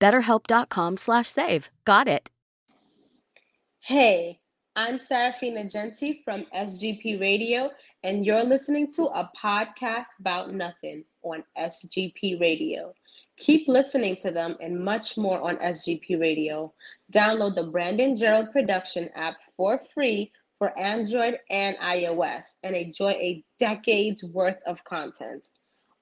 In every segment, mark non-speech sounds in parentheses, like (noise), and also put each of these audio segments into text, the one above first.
BetterHelp.com slash save. Got it. Hey, I'm Serafina Genti from SGP Radio, and you're listening to a podcast about nothing on SGP Radio. Keep listening to them and much more on SGP Radio. Download the Brandon Gerald Production app for free for Android and iOS and enjoy a decade's worth of content.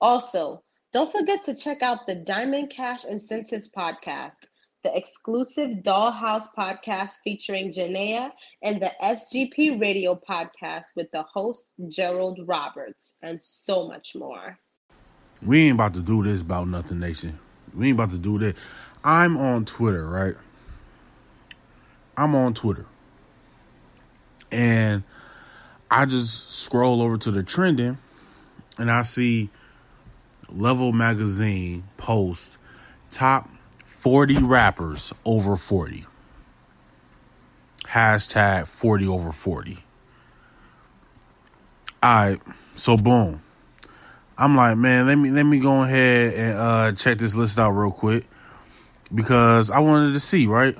Also, don't forget to check out the Diamond Cash Incentives podcast, the exclusive Dollhouse podcast featuring Janaea, and the SGP Radio podcast with the host Gerald Roberts, and so much more. We ain't about to do this about nothing, nation. We ain't about to do this. I'm on Twitter, right? I'm on Twitter. And I just scroll over to the trending and I see Level Magazine post top 40 rappers over 40. Hashtag 40 over 40. Alright, so boom. I'm like, man, let me let me go ahead and uh, check this list out real quick because I wanted to see, right?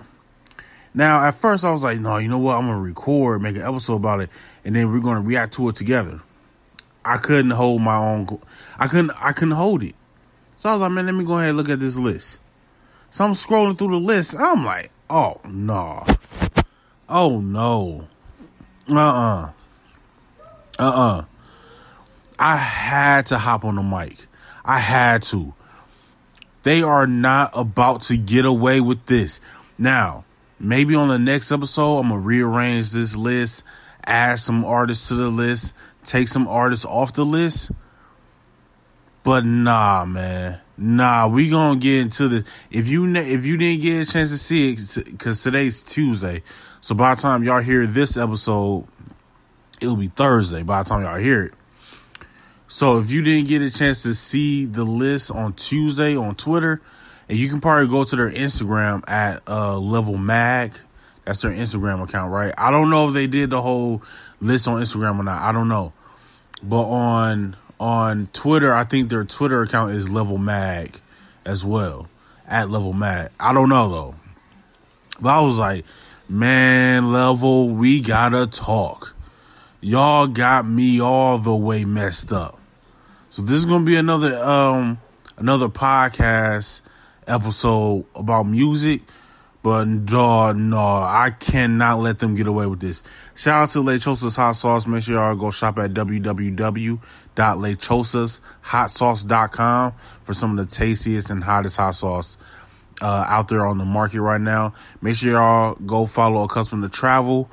Now, at first I was like, no, you know what? I'm gonna record, make an episode about it, and then we're gonna react to it together. I couldn't hold my own. I couldn't. I couldn't hold it. So I was like, man, let me go ahead and look at this list. So I'm scrolling through the list. I'm like, oh no, oh no, uh uh-uh. uh, uh uh. I had to hop on the mic. I had to. They are not about to get away with this. Now, maybe on the next episode, I'm gonna rearrange this list, add some artists to the list, take some artists off the list. But nah, man, nah, we gonna get into the. If you if you didn't get a chance to see it, because today's Tuesday, so by the time y'all hear this episode, it'll be Thursday. By the time y'all hear it, so if you didn't get a chance to see the list on Tuesday on Twitter, and you can probably go to their Instagram at uh, Level Mag. That's their Instagram account, right? I don't know if they did the whole list on Instagram or not. I don't know. But on on Twitter, I think their Twitter account is Level Mag as well. At Level Mag. I don't know though. But I was like, man, Level, we gotta talk. Y'all got me all the way messed up. So this is gonna be another um another podcast episode about music. But no, no, I cannot let them get away with this. Shout out to Lechosa's Hot Sauce. Make sure y'all go shop at www.lechosashotsauce.com for some of the tastiest and hottest hot sauce uh, out there on the market right now. Make sure y'all go follow Accustomed to Travel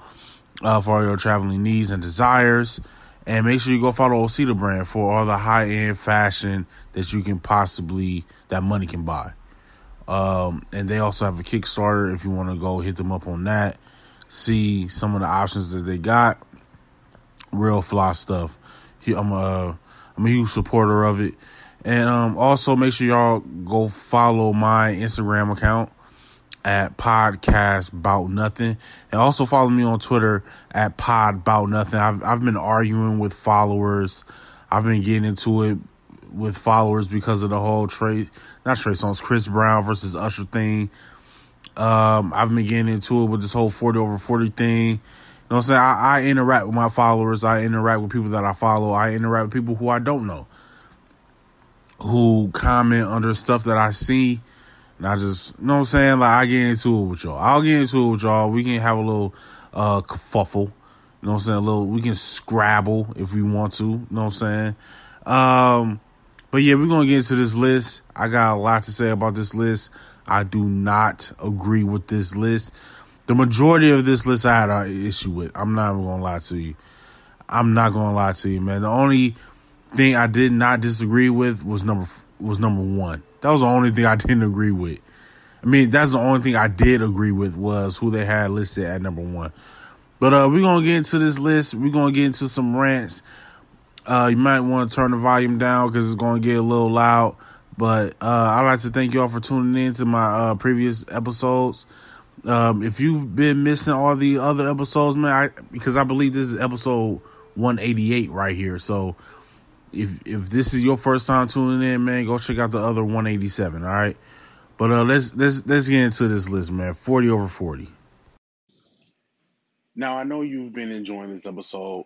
uh, for all your traveling needs and desires. And make sure you go follow Osita brand for all the high end fashion that you can possibly, that money can buy. Um, and they also have a Kickstarter if you want to go hit them up on that. See some of the options that they got. Real fly stuff. I'm a I'm a huge supporter of it. And um, also make sure y'all go follow my Instagram account at podcast about nothing and also follow me on twitter at pod about nothing I've, I've been arguing with followers i've been getting into it with followers because of the whole trade not Trey Songz, Chris Brown versus Usher thing. Um, I've been getting into it with this whole 40 over 40 thing. You know what I'm saying? I, I interact with my followers. I interact with people that I follow. I interact with people who I don't know. Who comment under stuff that I see. And I just, you know what I'm saying? Like, I get into it with y'all. I'll get into it with y'all. We can have a little uh kerfuffle. You know what I'm saying? A little, we can scrabble if we want to. You know what I'm saying? Um, but yeah, we're going to get into this list. I got a lot to say about this list. I do not agree with this list. The majority of this list I had an issue with. I'm not even going to lie to you. I'm not going to lie to you, man. The only thing I did not disagree with was number was number one. That was the only thing I (laughs) didn't agree with. I mean, that's the only thing I did agree with was who they had listed at number one. But uh, we're gonna get into this list. We're gonna get into some rants. Uh, you might want to turn the volume down because it's gonna get a little loud. But uh, I'd like to thank you all for tuning in to my uh, previous episodes. Um, if you've been missing all the other episodes, man, I, because I believe this is episode 188 right here. So if if this is your first time tuning in, man, go check out the other 187. All right, but uh, let's let's let's get into this list, man. 40 over 40. Now I know you've been enjoying this episode,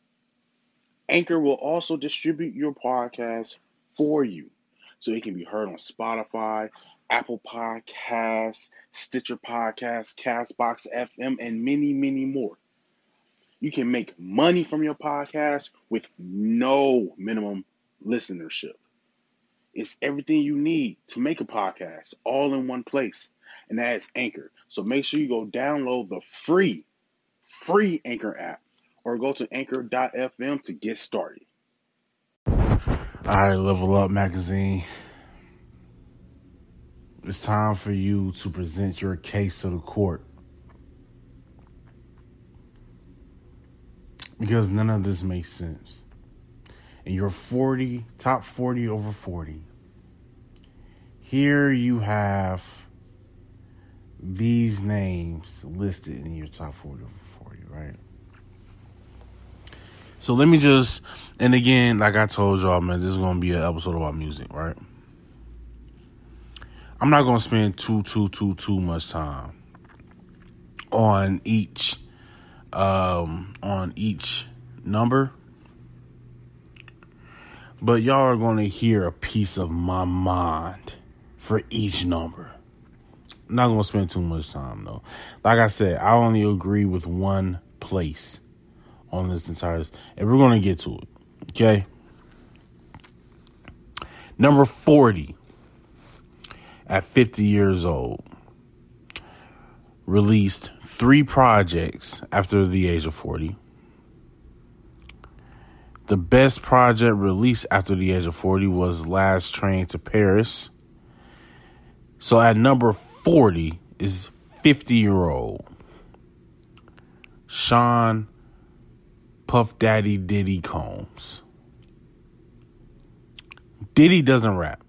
Anchor will also distribute your podcast for you so it can be heard on Spotify, Apple Podcasts, Stitcher Podcasts, Castbox FM, and many, many more. You can make money from your podcast with no minimum listenership. It's everything you need to make a podcast all in one place, and that is Anchor. So make sure you go download the free, free Anchor app or go to anchor.fm to get started. All right, Level Up Magazine. It's time for you to present your case to the court. because none of this makes sense. And you're 40, top 40 over 40. Here you have these names listed in your top 40 over 40, right? So let me just, and again, like I told y'all, man, this is to be an episode about music, right? I'm not to spend too, too, too, too much time on each um, on each number. But y'all are to hear a piece of my mind for each number. I'm not to spend too much time though. Like I said, I only agree with one place on this entire and we're going to get to it. Okay. Number 40 at 50 years old released three projects after the age of 40. The best project released after the age of 40 was Last Train to Paris. So at number 40 is 50 year old Sean Puff Daddy Diddy Combs. Diddy doesn't rap.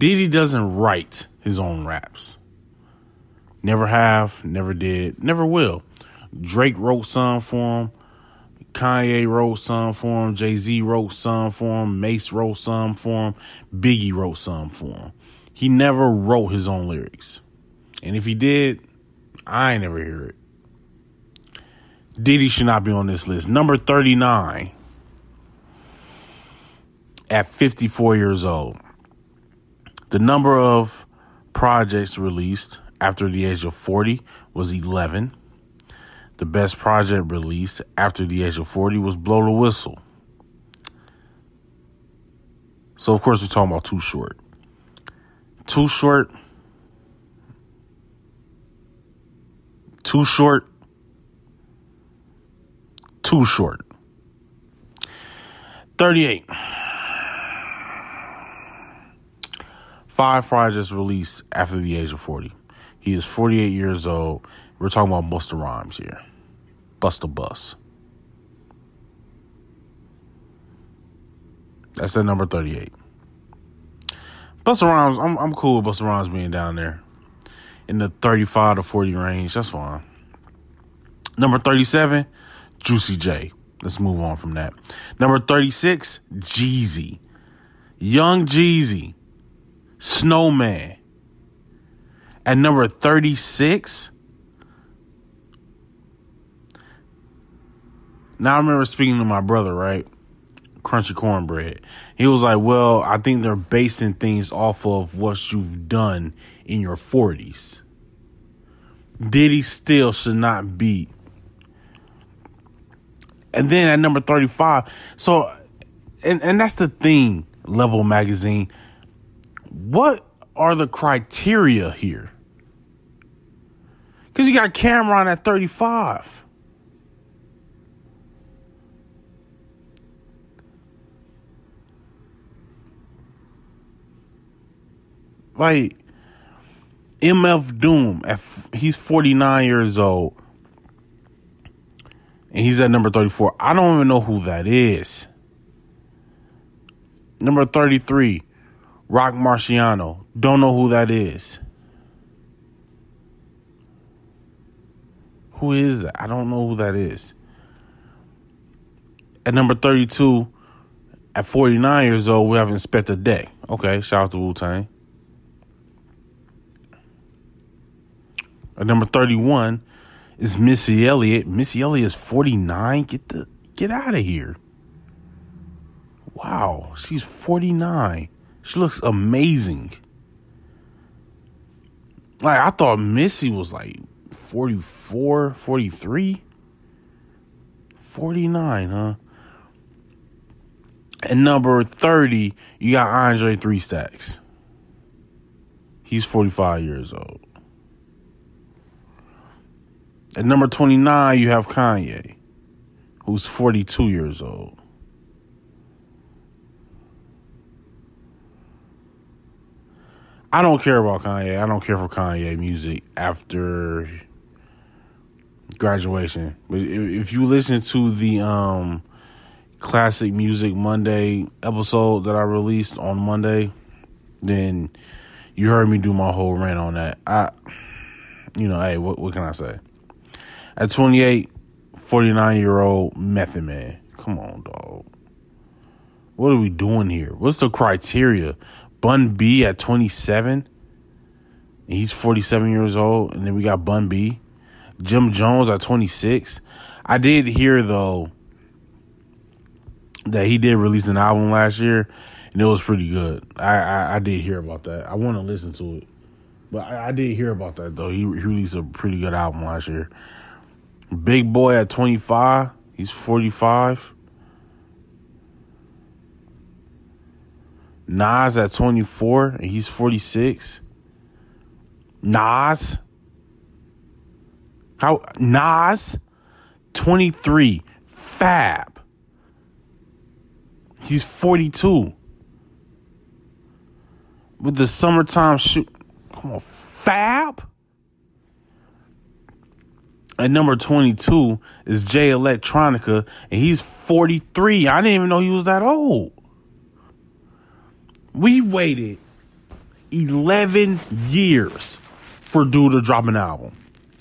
Diddy doesn't write his own raps. Never have, never did, never will. Drake wrote some for him. Kanye wrote some for him. Jay Z wrote some for him. Mase wrote some for him. Biggie wrote some for him. He never wrote his own lyrics. And if he did, I ain't never hear it. Diddy should not be on this list. Number 39 at 54 years old. The number of projects released after the age of 40 was 11. The best project released after the age of 40 was Blow the Whistle. So, of course, we're talking about Too Short. Too Short. Too Short. Too Short. 38. Five projects released after the age of 40. He is 48 years old. We're talking about Busta Rhymes here. Busta Bus. That's at number 38. Busta Rhymes, I'm I'm cool with Busta Rhymes being down there in the 35 to 40 range. That's fine. Number 37, Juicy J. Let's move on from that. Number 36, Jeezy. Young Jeezy. Snowman. At number 36, now I remember speaking to my brother, right? Crunchy Cornbread. He was like, Well, I think they're basing things off of what you've done in your 40s. Diddy still should not be. And then at number 35, so, and, and that's the thing, Level Magazine. What are the criteria here? Because you got Cam'ron at 35. Like MF Doom, at, he's 49 years old. And he's at number 34. I don't even know who that is. Number 33, Roc Marciano. Don't know who that is. Who is that? I don't know who that is. At number 32, at 49 years old, we have Inspectah Deck. Okay, shout out to Wu Tang. At number 31 is Missy Elliott. Missy Elliott is 49. Get the get out of here. Wow, she's 49. She looks amazing. Like I thought Missy was like 44, 43. 49, huh? And number 30, you got Andre Three Stacks. He's 45 years old. At number 29, you have Kanye, who's 42 years old. I don't care about Kanye. I don't care for Kanye music after graduation. But if you listen to the um, classic music Monday episode that I released on Monday, then you heard me do my whole rant on that. I, you know, hey, what what can I say? At 28, 49 year old Method Man. Come on, dog. What are we doing here? What's the criteria? Bun B at 27. He's 47 years old. And then we got Bun B. Jim Jones at 26. I did hear, though, that he did release an album last year. And it was pretty good. I, I, I did hear about that. I want to listen to it. But I, I did hear about that, though. He, he released a pretty good album last year. Big Boi at 25. He's 45. Nas at 24 and he's 46. Nas. How Nas 23. Fab. He's 42. With the summertime shoot. Come on, Fab? At number 22 is Jay Electronica, and he's 43. I didn't even know he was that old. We waited 11 years for Dude to drop an album.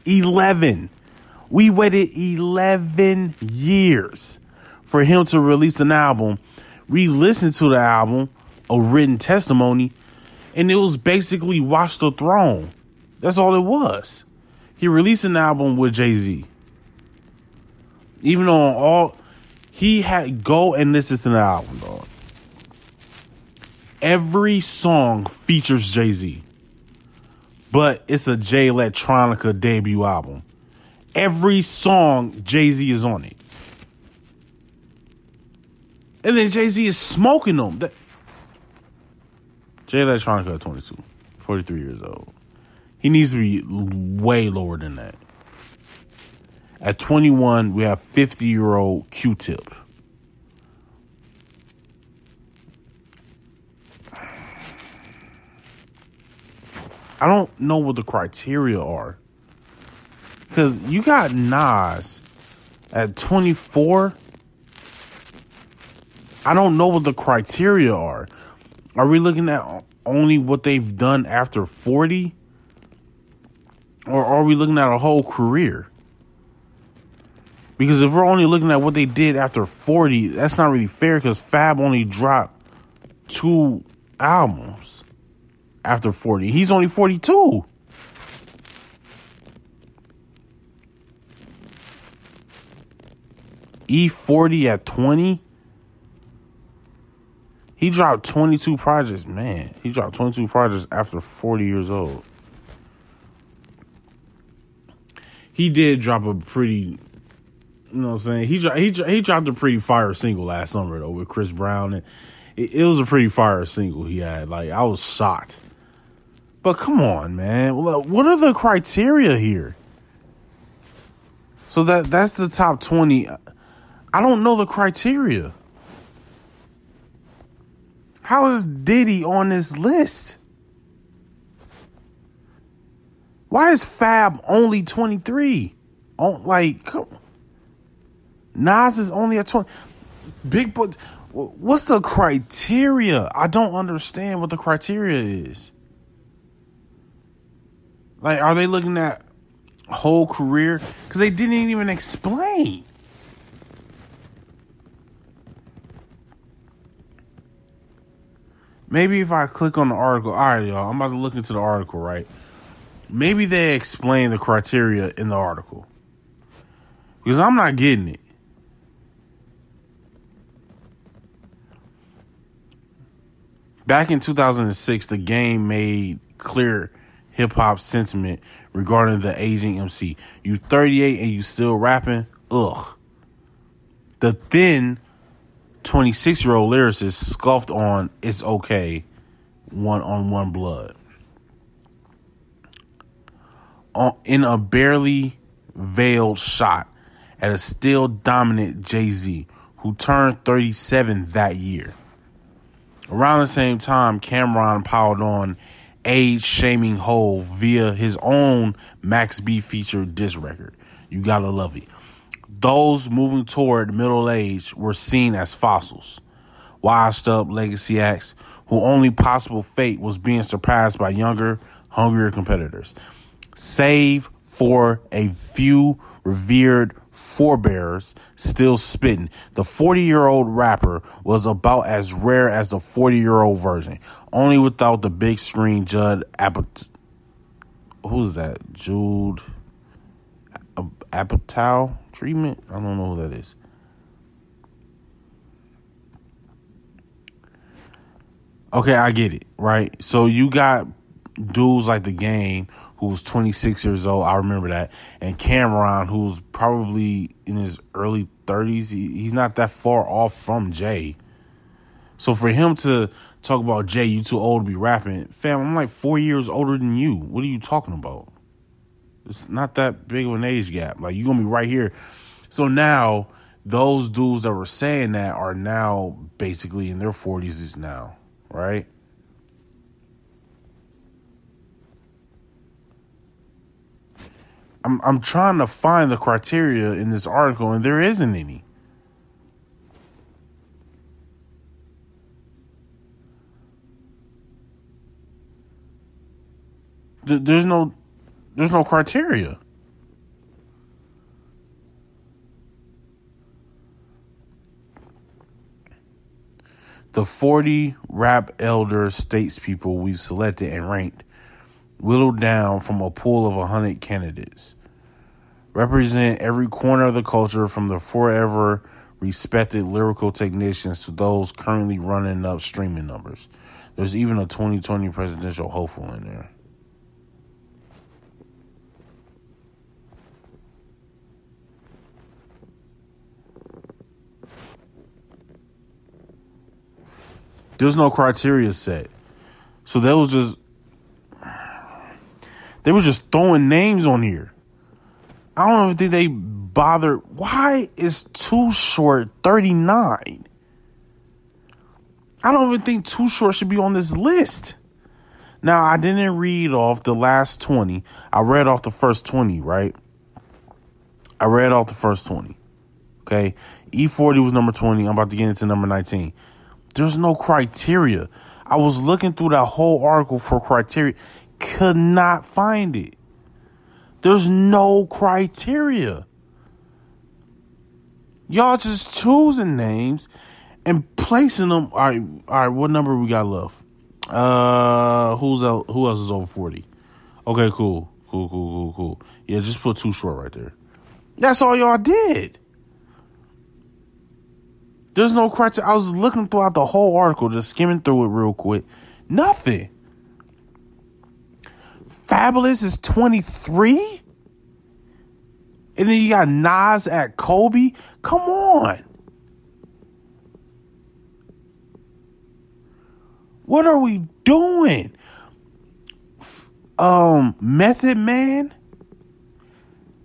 11. We waited 11 years for him to release an album. We listened to the album, a written testimony, and it was basically Watch the Throne. That's all it was. He released an album with Jay Z. Even on all, he had go and listen to the album, dog. Every song features Jay Z, but it's a Jay Electronica debut album. Every song Jay Z is on it, and then Jay Z is smoking them. That, Jay Electronica at 22, 43 years old. He needs to be way lower than that. At 21, we have 50 year old Q Tip. I don't know what the criteria are. Because you got Nas at 24. I don't know what the criteria are. Are we looking at only what they've done after 40? Or are we looking at a whole career? Because if we're only looking at what they did after 40, that's not really fair because Fab only dropped two albums after 40. He's only 42. E40 at 20. He dropped 22 projects. Man, he dropped 22 projects after 40 years old. He did drop a pretty, you know what I'm saying? He, he, he dropped a pretty fire single last summer, though, with Chris Brown. And it, it was a pretty fire single he had. Like, I was shocked. But come on, man. What are the criteria here? So that that's the top 20. I don't know the criteria. How is Diddy on this list? Why is Fab only 23? Oh, like, come Nas is only at 20. Big but what's the criteria? I don't understand what the criteria is. Like, are they looking at whole career? Because they didn't even explain. Maybe if I click on the article, all right, y'all, I'm about to look into the article, right? Maybe they explain the criteria in the article. Because I'm not getting it. Back in 2006, the game made clear hip hop sentiment regarding the aging MC. You 38 and you still rapping? Ugh. The thin 26 year old lyricist scoffed on It's Okay, one on one blood. In a barely veiled shot at a still dominant Jay Z, who turned 37 that year. Around the same time, Cam'ron piled on age shaming Hove via his own Max B featured diss record. You gotta love it. Those moving toward middle age were seen as fossils. Washed up legacy acts whose only possible fate was being surpassed by younger, hungrier competitors. Save for a few revered forebears still spitting. The 40 year old rapper was about as rare as the 40 year old version, only without the big screen Judd Apatow. Who's that? Jude Apatow treatment? I don't know who that is. Okay, I get it, right? So you got dudes like the game who was 26 years old. I remember that. And Cam'ron, who's probably in his early 30s. He, he's not that far off from Jay. So for him to talk about Jay, you too old to be rapping, fam, I'm like four years older than you. What are you talking about? It's not that big of an age gap. Like you're gonna be right here. So now those dudes that were saying that are now basically in their 40s now, right? I'm I'm trying to find the criteria in this article and there isn't any. There's no there's no criteria. The 40 rap elder statespeople we've selected and ranked whittled down from a pool of 100 candidates. Represent every corner of the culture from the forever respected lyrical technicians to those currently running up streaming numbers. There's even a 2020 presidential hopeful in there. There's no criteria set. So that was just they were just throwing names on here. I don't know if they bothered. Why is Too Short 39? I don't even think Too Short should be on this list. Now, I didn't read off the last 20. I read off the first 20, right? I read off the first 20. Okay. E40 was number 20. I'm about to get into number 19. There's no criteria. I was looking through that whole article for criteria, could not find it. There's no criteria. Y'all just choosing names and placing them. All right, all right. What number we got left? Uh, who's else, who else is over forty? Okay, cool, cool, cool, cool, cool. Yeah, just put too short right there. That's all y'all did. There's no criteria. I was looking throughout the whole article, just skimming through it real quick. Nothing. Fabolous is 23? And then you got Nas at Kobe? Come on. What are we doing? Um, Method Man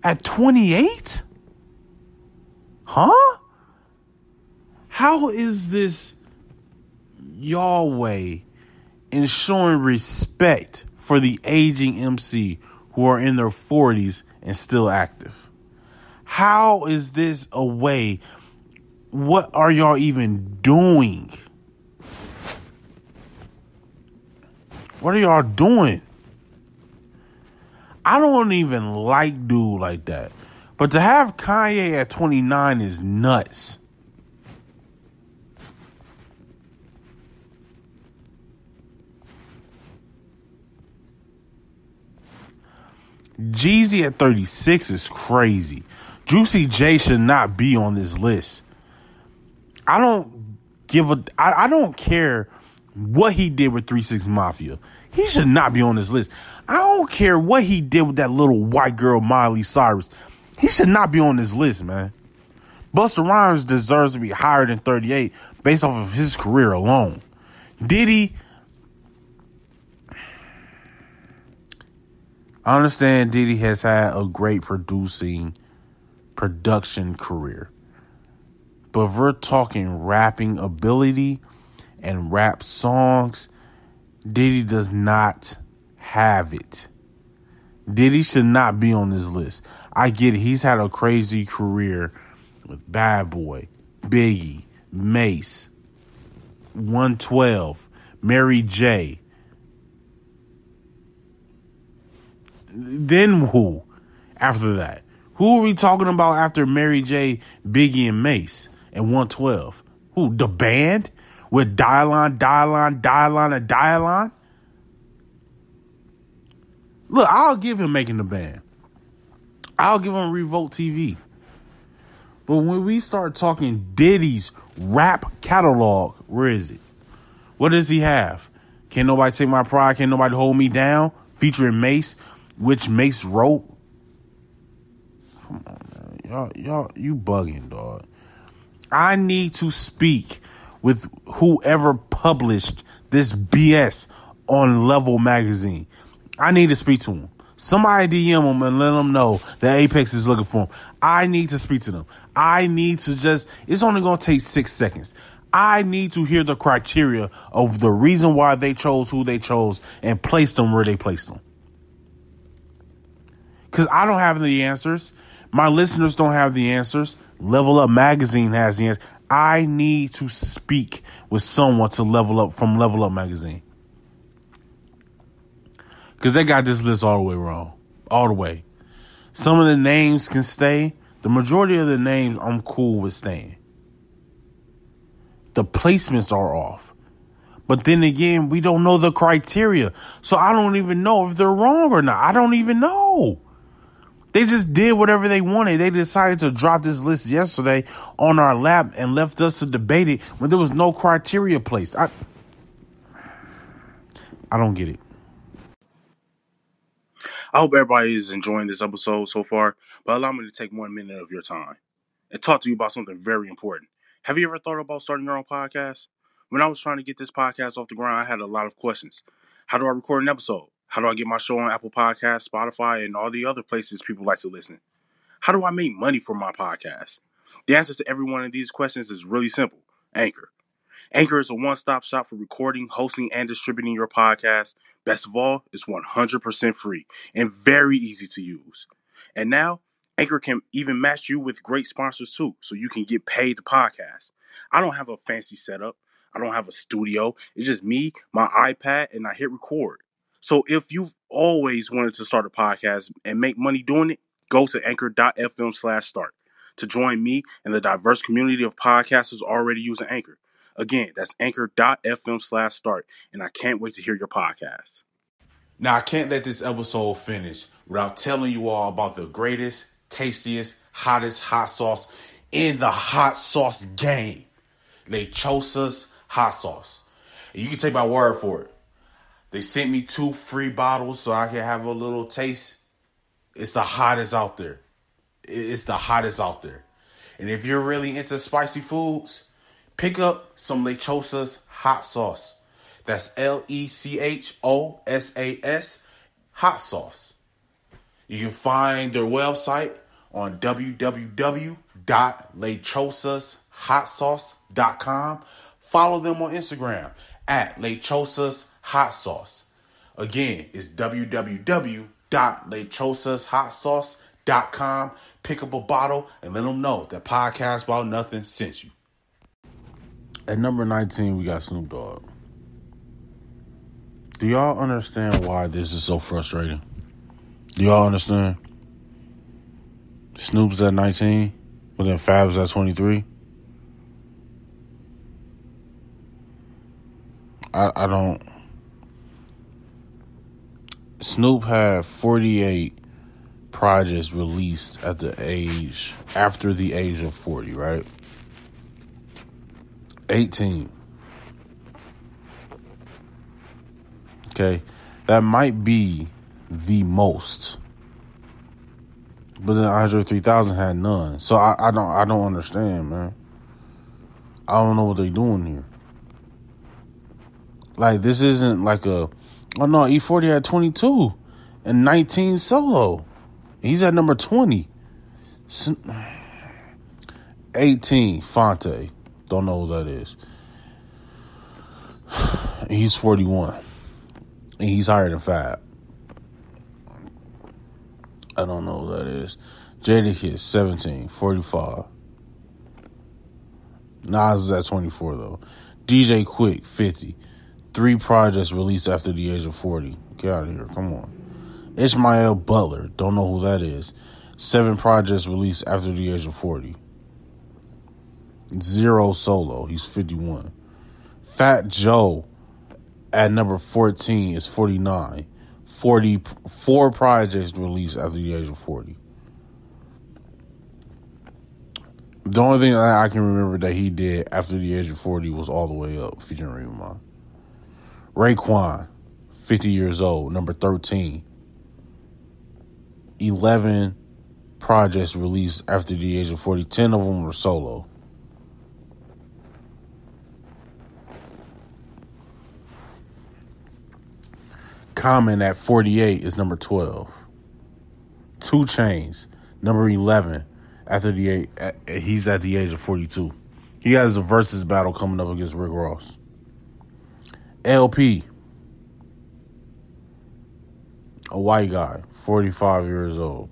at 28? Huh? How is this Yahweh ensuring respect for the aging MC who are in their 40s and still active? How is this a way? What are y'all even doing? What are y'all doing? I don't even like dude like that. But to have Kanye at 29 is nuts. Jeezy at 36 is crazy. Juicy J should not be on this list. I don't give a I, I don't care what he did with 36 Mafia. He should not be on this list. I don't care what he did with that little white girl Miley Cyrus. He should not be on this list, man. Busta Rhymes deserves to be higher than 38 based off of his career alone. Diddy I understand Diddy has had a great producing production career. But if we're talking rapping ability and rap songs, Diddy does not have it. Diddy should not be on this list. I get it. He's had a crazy career with Bad Boy, Biggie, Mase, 112, Mary J, then who after that? Who are we talking about after Mary J, Biggie, and Mase and 112? Who? The band with Dialon, Dialon, Dialon, and Dialon? Look, I'll give him making the band. I'll give him Revolt TV. But when we start talking Diddy's rap catalog, where is it? What does he have? Can't nobody take my pride? Can't nobody hold me down? Featuring Mase which Mase wrote. Come on, man. Y'all, y'all, you bugging, dog. I need to speak with whoever published this BS on Level Magazine. I need to speak to him. Somebody DM them and let them know that Apex is looking for them. I need to speak to them. I need to just, it's only going to take six seconds. I need to hear the criteria of the reason why they chose who they chose and place them where they placed them because I don't have the answers. My listeners don't have the answers. Level Up Magazine has the answers. I need to speak with someone to level up from Level Up Magazine. Because they got this list all the way wrong. All the way. Some of the names can stay. The majority of the names I'm cool with staying. The placements are off. But then again, we don't know the criteria. So I don't even know if they're wrong or not. I don't even know. They just did whatever they wanted. They decided to drop this list yesterday on our lap and left us to debate it when there was no criteria placed. I I don't get it. I hope everybody is enjoying this episode so far, but allow me to take one minute of your time and talk to you about something very important. Have you ever thought about starting your own podcast? When I was trying to get this podcast off the ground, I had a lot of questions. How do I record an episode? How do I get my show on Apple Podcasts, Spotify, and all the other places people like to listen? How do I make money from my podcast? The answer to every one of these questions is really simple Anchor. Anchor is a one stop shop for recording, hosting, and distributing your podcast. Best of all, it's 100% free and very easy to use. And now, Anchor can even match you with great sponsors too, so you can get paid to podcast. I don't have a fancy setup. I don't have a studio. It's just me, my iPad, and I hit record. So if you've always wanted to start a podcast and make money doing it, go to anchor.fm slash start to join me and the diverse community of podcasters already using Anchor. Again, that's anchor.fm slash start. And I can't wait to hear your podcast. Now, I can't let this episode finish without telling you all about the greatest, tastiest, hottest hot sauce in the hot sauce game. Lechosa's hot sauce. You can take my word for it. They sent me two free bottles so I can have a little taste. It's the hottest out there. It's the hottest out there. And if you're really into spicy foods, pick up some Lechosa's hot sauce. That's L E C H O S A S hot sauce. You can find their website on www.lechosashotsauce.com. Follow them on Instagram at Lechosas Hot Sauce. Again, it's www.lechosashotsauce.com. Pick up a bottle and let them know that Podcast About Nothing sent you. At number 19, we got Snoop Dogg. Do y'all understand why this is so frustrating? Do y'all understand? Snoop's at 19, but then Fab's at 23. I, I don't. Snoop had 48 projects released at the age, after the age of 40, right? 18. Okay. That might be the most. But then Andre 3000 had none. So I, I don't I don't understand, man. I don't know what they're doing here. Like this isn't like a oh no, E40 had 22 and 19 solo. He's at number 20. 18 Phonte. Don't know who that is. (sighs) He's 41 and he's higher than Fab. I don't know who that is. Jadakiss, 17, 45. Nas is at 24, though. DJ Quik, 50. Three projects released after the age of 40. Get out of here. Come on. Ishmael Butler, don't know who that is. Seven projects released after the age of 40. Zero solo. He's 51. Fat Joe, at number 14 is 49. 44 projects released after the age of 40. The only thing I can remember that he did after the age of 40 was All the Way Up, featuring Remy Ma. Raekwon, 50 years old, number 13. 11 projects released after the age of 40. 10 of them were solo. Common at 48 is number 12. 2 Chainz, number 11. After the he's at the age of 42. He has a versus battle coming up against Rick Ross. El-P, a white guy, 45 years old.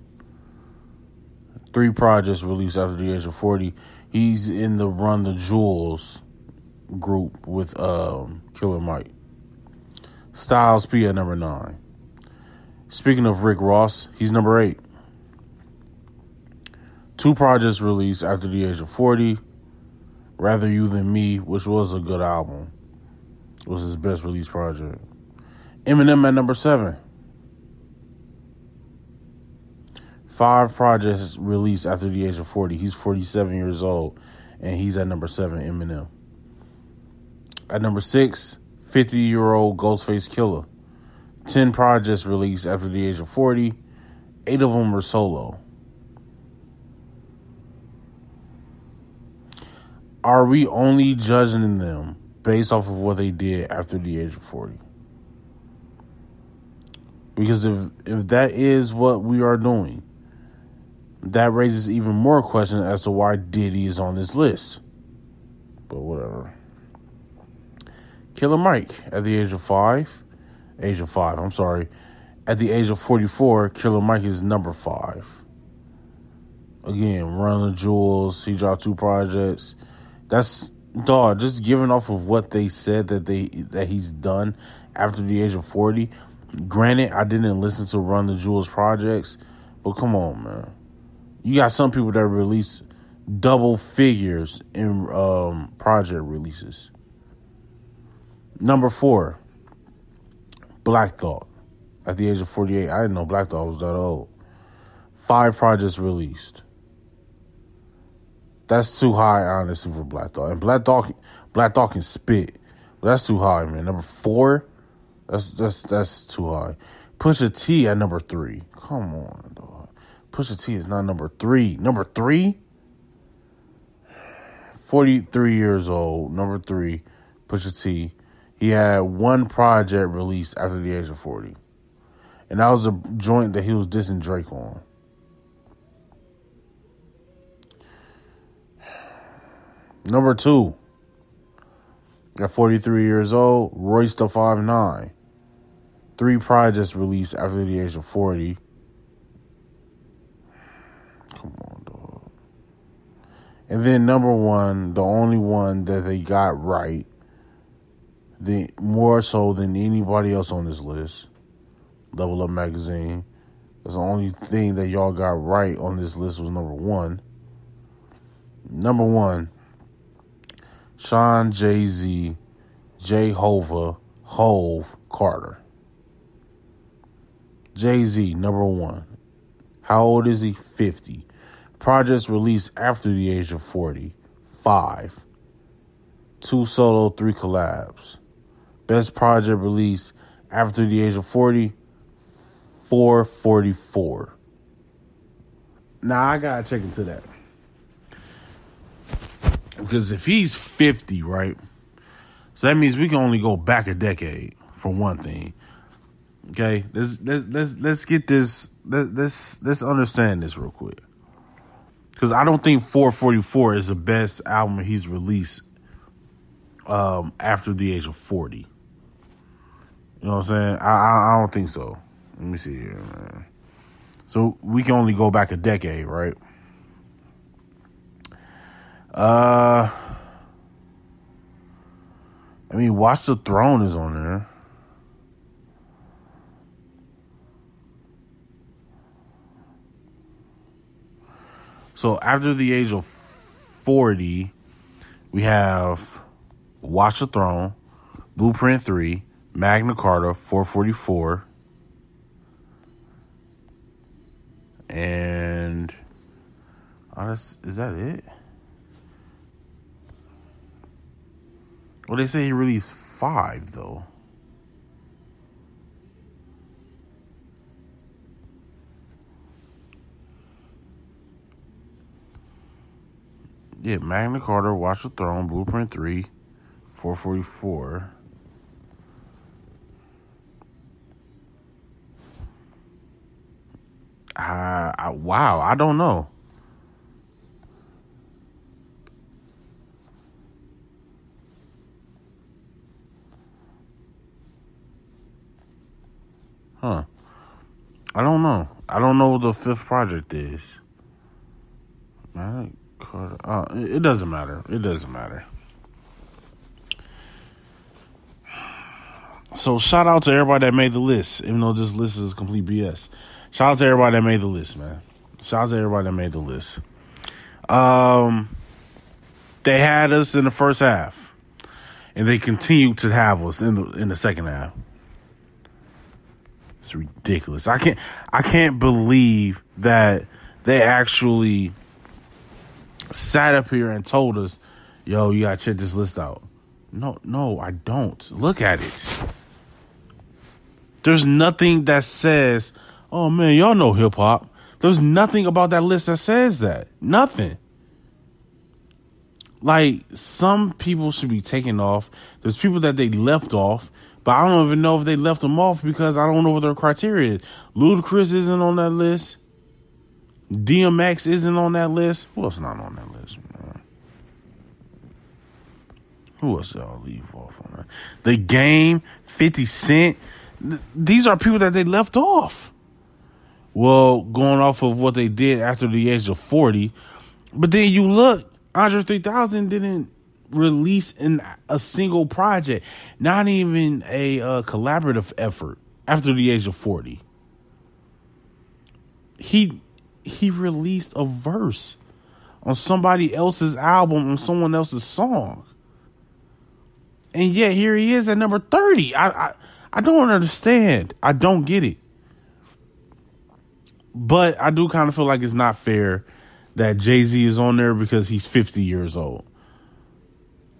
Three projects released after the age of 40. He's in the Run the Jewels group with um, Killer Mike. Styles P at number nine. Speaking of Rick Ross, he's number eight. Two projects released after the age of 40. Rather You Than Me, which was a good album, was his best release project. Eminem at number seven. Five projects released after the age of 40. He's 47 years old, and he's at number seven, Eminem. At number six, 50 year old Ghostface Killah. 10 projects released after the age of 40. Eight of them were solo. Are we only judging them based off of what they did after the age of 40? Because if if that is what we are doing, that raises even more questions as to why Diddy is on this list. But whatever. Killer Mike at the age of five. Age of five, I'm sorry. At the age of 44, Killer Mike is number five. Again, Run the Jewels, he dropped two projects. That's dog, just giving off of what they said that they that he's done after the age of forty. Granted, I didn't listen to Run the Jewels projects, but come on, man. You got some people that release double figures in um, project releases. Number four, Black Thought. At the age of 48, I didn't know Black Thought was that old. Five projects released. That's too high, honestly, for Black Dog. And Black Dog, Black Thought can spit. That's too high, man. Number four, that's that's that's too high. Pusha T at number three. Come on, dog. Pusha T is not number three. Number three. 43 years old, number three, Pusha T. He had one project released after the age of 40. And that was a joint that he was dissing Drake on. Number two, at 43 years old, Royce da 5'9". Three projects released after the age of 40. Come on, dog. And then number one, the only one that they got right, the more so than anybody else on this list, Level Up Magazine. That's the only thing that y'all got right on this list was number one. Number one, Shawn Jay Z, Jehovah, Hove, Carter. Jay Z, number one. How old is he? 50. Projects released after the age of 40. Five. Two solo, three collabs. Best project released after the age of 40. 444. Now I gotta check into that. Because if he's 50, right? So that means we can only go back a decade for one thing. Okay, let's let's let's, get this. Let, let's let's understand this real quick. Because I don't think 444 is the best album he's released um, after the age of 40. You know what I'm saying? I, I, I don't think so. Let me see here, man. So we can only go back a decade, right? Uh, I mean, Watch the Throne is on there. So after the age of 40, we have Watch the Throne, Blueprint 3, Magna Carta 444, and oh, is that it? Well, they say he released five though. Yeah, Magna Carta, Watch the Throne, Blueprint 3, 444. Uh, I, wow, I don't know. Huh. I don't know. I don't know what the fifth project is. Uh, it doesn't matter. It doesn't matter. So shout out to everybody that made the list, even though this list is complete BS. Shout out to everybody that made the list, man. Shout out to everybody that made the list. Um, they had us in the first half, and they continue to have us in the in the second half. It's ridiculous. I can't I can't believe that they actually sat up here and told us, "Yo, you gotta check this list out." No, no, I don't. Look at it. There's nothing that says Oh man, y'all know hip hop. There's nothing about that list that says that. Nothing. Like some people should be taken off. There's people that they left off, but I don't even know if they left them off because I don't know what their criteria is. Ludacris isn't on that list. DMX isn't on that list. Who else not on that list? Who else y'all leave off on that? The Game, 50 Cent. These are people that they left off. Well, going off of what they did after the age of 40. But then you look, Andre 3000 didn't release in a single project, not even a uh, collaborative effort after the age of 40. He he released a verse on somebody else's album on someone else's song. And yet here he is at number 30. I I, I don't understand. I don't get it. But I do kind of feel like it's not fair that Jay Z is on there because he's 50 years old.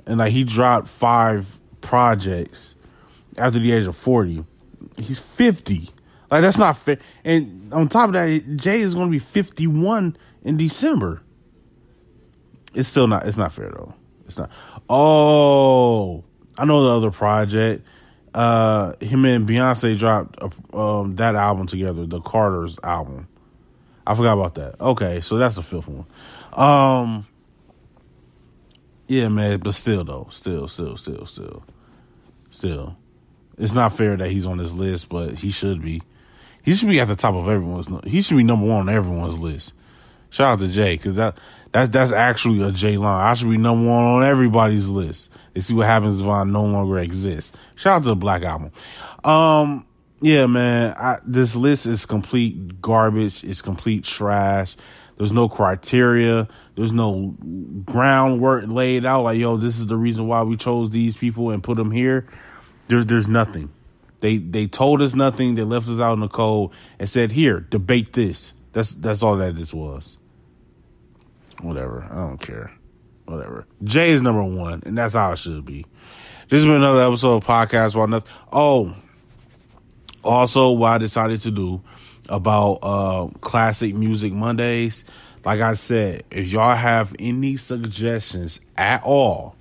And like he dropped five projects after the age of 40. He's 50. Like that's not fair. And on top of that, Jay is going to be 51 in December. It's still not it's not fair though. It's not. Oh, I know the other project. Uh him and Beyonce dropped um that album together, the Carter's album. I forgot about that. Okay, so that's the fifth one. Um Yeah, man, but still though, still, still, still, still. Still. It's not fair that he's on this list, but he should be. He should be at the top of everyone's. He should be number one on everyone's list. Shout out to Jay because that that's that's actually a Jay line. I should be number one on everybody's list. They see what happens if I no longer exist. Shout out to the Black Album. Um, yeah, man, I, this list is complete garbage. It's complete trash. There's no criteria. There's no groundwork laid out. Like, yo, this is the reason why we chose these people and put them here. There, there's nothing. They they told us nothing. They left us out in the cold and said, "Here, debate this." That's that's all that this was. Whatever. I don't care. Whatever. Jay is number one, and that's how it should be. This has been another episode of Podcast While Nothing. Oh, also, what I decided to do about uh, classic music Mondays. Like I said, if y'all have any suggestions at all,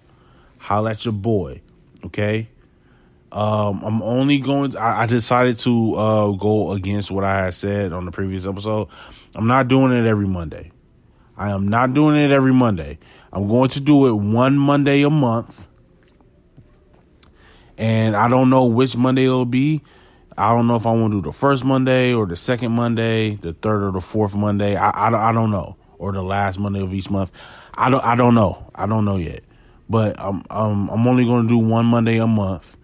holla at your boy. Okay. Um, I'm only going. I, I decided to uh, go against what I had said on the previous episode. I'm not doing it every Monday. I am not doing it every Monday. I'm going to do it one Monday a month, and I don't know which Monday it'll be. I don't know if I want to do the first Monday or the second Monday, the third or the fourth Monday. I, I, I don't know, or the last Monday of each month. I don't I don't know. I don't know yet. But I'm um, I'm only going to do one Monday a month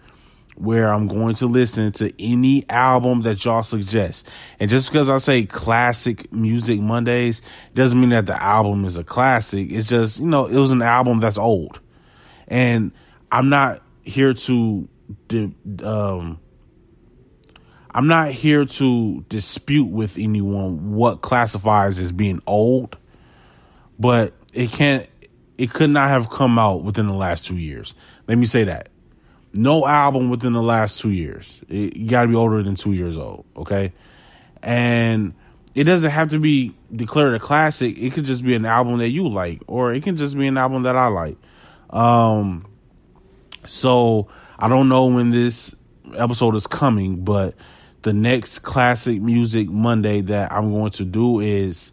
where I'm going to listen to any album that y'all suggest. And just because I say classic music Mondays doesn't mean that the album is a classic. It's just, you know, it was an album that's old. And I'm not here to um I'm not here to dispute with anyone what classifies as being old, but it can't it could not have come out within the last 2 years. Let me say that no album within the last two years. It, you got to be older than two years old, okay? And it doesn't have to be declared a classic. It could just be an album that you like, or it can just be an album that I like. Um, so I don't know when this episode is coming, but the next classic music Monday that I'm going to do is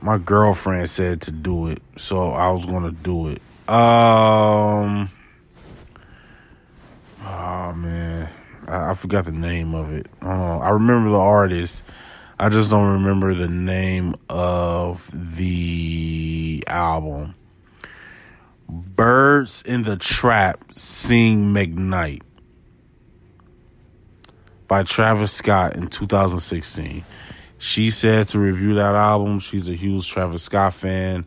my girlfriend said to do it, so I was going to do it. Um Oh man, I, I forgot the name of it. Uh, I remember the artist. I just don't remember the name of the album. Birds in the Trap Sing McKnight by Travis Scott in 2016. She said to review that album. She's a huge Travis Scott fan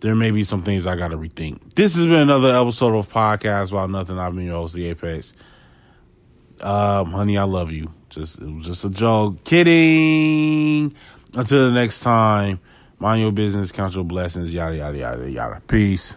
there may be some things I got to rethink. This has been another episode of Podcast About Nothing. I've been your host, the Apex. Um, honey, I love you. Just it was just a joke. Kidding. Until the next time, mind your business, count your blessings, yada yada yada yada. Peace.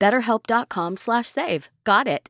BetterHelp.com slash save. Got it.